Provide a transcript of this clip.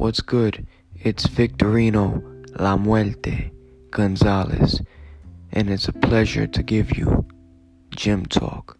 What's good? It's Victorino La Muerte Gonzalez, and it's a pleasure to give you Gym Talk.